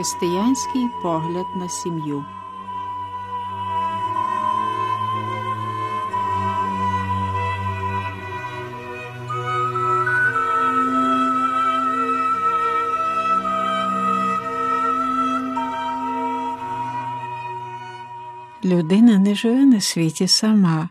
Християнський погляд на сім'ю. Людина не живе на світі сама.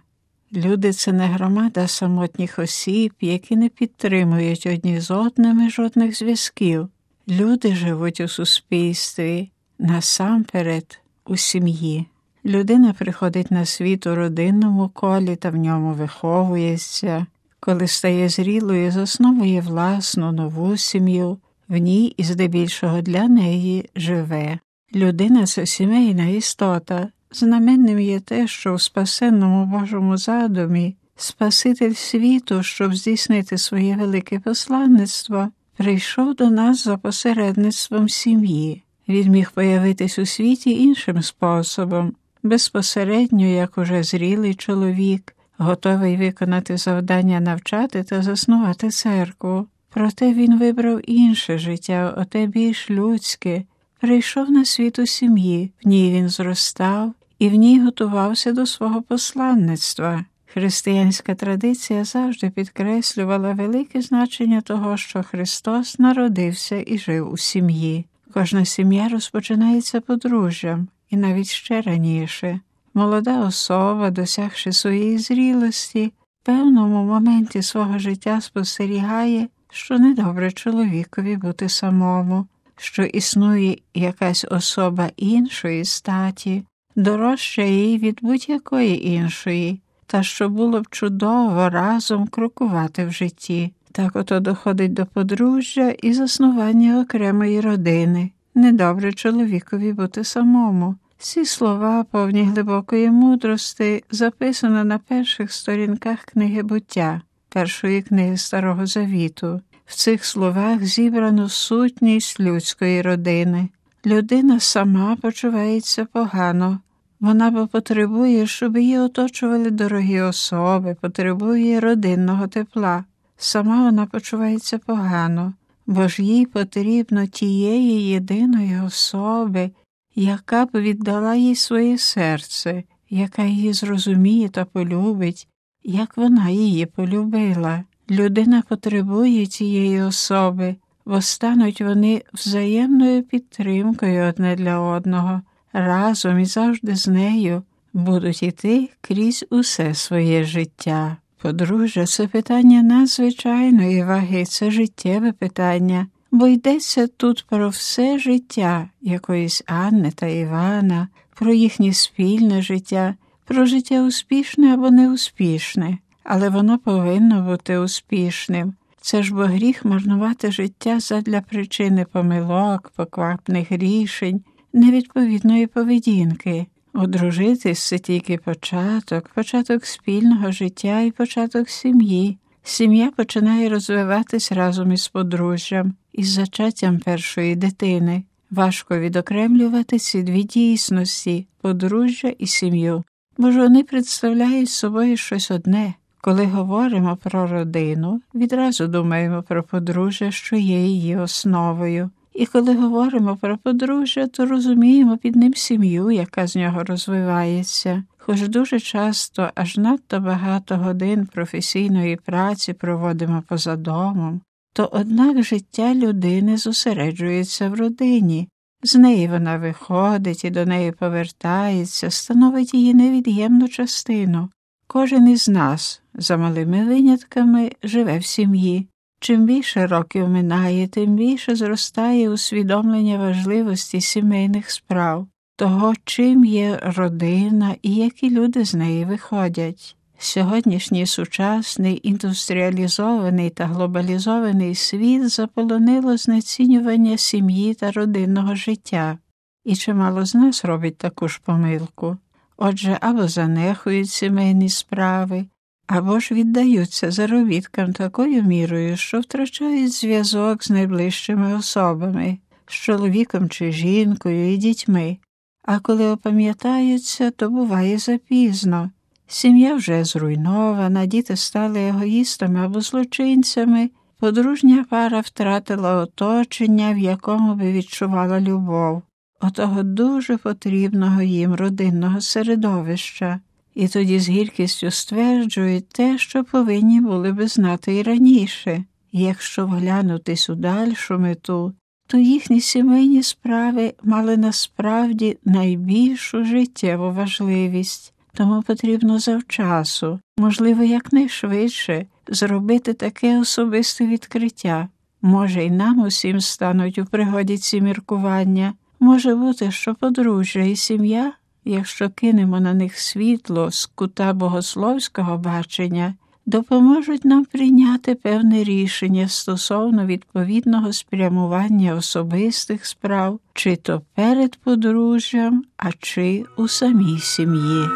Люди це не громада самотніх осіб, які не підтримують одні з одними жодних зв'язків. Люди живуть у суспільстві, насамперед у сім'ї. Людина приходить на світ у родинному колі та в ньому виховується, коли стає зрілою, засновує власну нову сім'ю, в ній і здебільшого для неї живе. Людина це сімейна істота. Знаменним є те, що в спасенному Божому задумі Спаситель світу, щоб здійснити своє велике посланництво, прийшов до нас за посередництвом сім'ї. Він міг появитись у світі іншим способом, безпосередньо, як уже зрілий чоловік, готовий виконати завдання навчати та заснувати церкву. Проте він вибрав інше життя, оте більш людське, прийшов на світ у сім'ї, в ній він зростав і в ній готувався до свого посланництва. Християнська традиція завжди підкреслювала велике значення того, що Христос народився і жив у сім'ї. Кожна сім'я розпочинається подружжям, і навіть ще раніше. Молода особа, досягши своєї зрілості, в певному моменті свого життя спостерігає, що недобре чоловікові бути самому, що існує якась особа іншої статі, дорожча їй від будь-якої іншої, та що було б чудово разом крокувати в житті. Так ото доходить до подружжя і заснування окремої родини. Недобре чоловікові бути самому. Ці слова, повні глибокої мудрости, записано на перших сторінках книги буття, першої книги Старого Завіту. В цих словах зібрано сутність людської родини. Людина сама почувається погано, вона потребує, щоб її оточували дорогі особи, потребує родинного тепла. Сама вона почувається погано, бо ж їй потрібно тієї єдиної особи, яка б віддала їй своє серце, яка її зрозуміє та полюбить, як вона її полюбила. Людина потребує цієї особи, бо стануть вони взаємною підтримкою одне для одного разом і завжди з нею будуть іти крізь усе своє життя. Подружжя, це питання надзвичайної ваги, це життєве питання, бо йдеться тут про все життя якоїсь Анни та Івана, про їхнє спільне життя, про життя успішне або неуспішне, але воно повинно бути успішним. Це ж бо гріх марнувати життя задля причини помилок, поквапних рішень, невідповідної поведінки. Одружитись це тільки початок, початок спільного життя і початок сім'ї. Сім'я починає розвиватись разом із подружжям, із зачаттям першої дитини. Важко відокремлювати ці дві дійсності подружжя і сім'ю, бо ж вони представляють собою щось одне. Коли говоримо про родину, відразу думаємо про подружжя, що є її основою. І коли говоримо про подружжя, то розуміємо під ним сім'ю, яка з нього розвивається. Хоч дуже часто аж надто багато годин професійної праці проводимо поза домом, то однак життя людини зосереджується в родині. З неї вона виходить і до неї повертається, становить її невід'ємну частину. Кожен із нас, за малими винятками, живе в сім'ї. Чим більше років минає, тим більше зростає усвідомлення важливості сімейних справ, того, чим є родина і які люди з неї виходять. Сьогоднішній сучасний індустріалізований та глобалізований світ заполонило знецінювання сім'ї та родинного життя, і чимало з нас робить таку ж помилку. Отже, або занехують сімейні справи, або ж віддаються заробіткам такою мірою, що втрачають зв'язок з найближчими особами, з чоловіком чи жінкою і дітьми, а коли опам'ятаються, то буває запізно. Сім'я вже зруйнована, діти стали егоїстами або злочинцями, Подружня пара втратила оточення, в якому би відчувала любов, отого дуже потрібного їм родинного середовища, і тоді з гіркістю стверджують те, що повинні були би знати і раніше. Якщо вглянутись у дальшу мету, то їхні сімейні справи мали насправді найбільшу життєву важливість, тому потрібно завчасу, можливо, якнайшвидше зробити таке особисте відкриття. Може, й нам усім стануть у пригоді ці міркування. Може бути, що подружжя і сім'я, якщо кинемо на них світло з кута богословського бачення, допоможуть нам прийняти певне рішення стосовно відповідного спрямування особистих справ, чи то перед подружжям, а чи у самій сім'ї.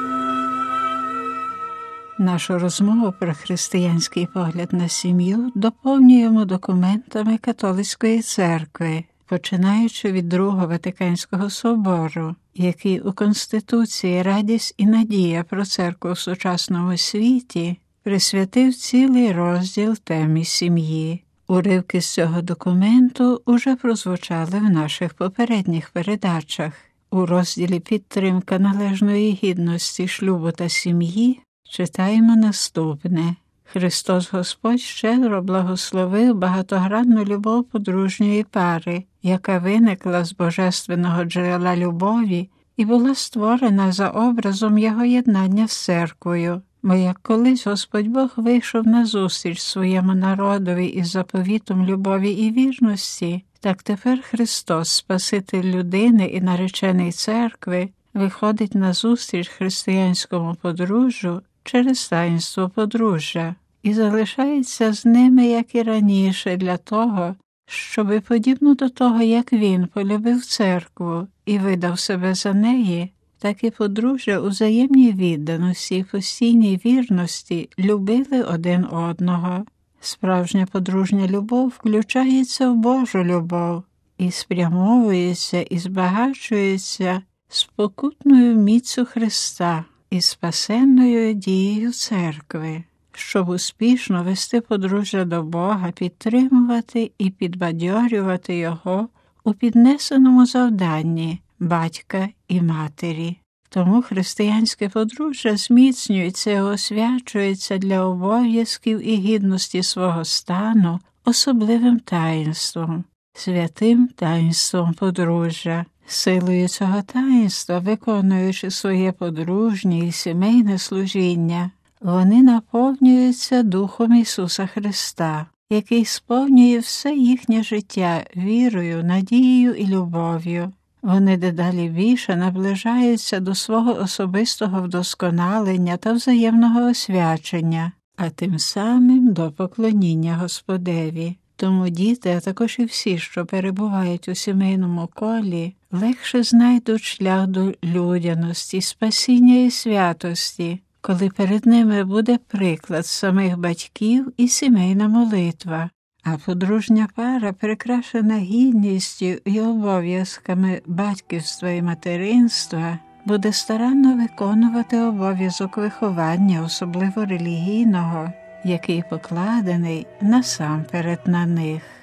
Нашу розмову про християнський погляд на сім'ю доповнюємо документами католицької церкви, починаючи від Другого Ватиканського собору, який у Конституції радість і надія про церкву в сучасному світі присвятив цілий розділ темі сім'ї. Уривки з цього документу уже прозвучали в наших попередніх передачах. У розділі Підтримка належної гідності шлюбу та сім'ї читаємо наступне. Христос Господь щедро благословив багатогранну любов подружньої пари, яка виникла з божественного джерела любові і була створена за образом його єднання з церквою. Бо як колись Господь Бог вийшов на зустріч своєму народові із заповітом любові і вірності, так тепер Христос, Спаситель людини і наречений церкви, виходить на зустріч християнському подружжю через таїнство подружжя і залишається з ними, як і раніше, для того, щоби, подібно до того, як він полюбив церкву і видав себе за неї, так і подружжя у взаємній відданості і постійній вірності любили один одного. Справжня подружня любов включається в Божу любов і спрямовується і збагачується спокутною міцю Христа і спасенною дією церкви, щоб успішно вести подружжя до Бога, підтримувати і підбадьорювати Його у піднесеному завданні батька і матері. Тому християнське подружжя зміцнюється і освячується для обов'язків і гідності свого стану особливим таїнством, святим таїнством подружжя. Силою цього таїнства, виконуючи своє подружнє і сімейне служіння, вони наповнюються Духом Ісуса Христа, який сповнює все їхнє життя вірою, надією і любов'ю. Вони дедалі більше наближаються до свого особистого вдосконалення та взаємного освячення, а тим самим до поклоніння Господеві. Тому діти, а також і всі, що перебувають у сімейному колі, легше знайдуть шлях до людяності, спасіння і святості, коли перед ними буде приклад самих батьків і сімейна молитва, а подружня пара, прикрашена гідністю і обов'язками батьківства і материнства, буде старанно виконувати обов'язок виховання, особливо релігійного, який покладений насамперед на них.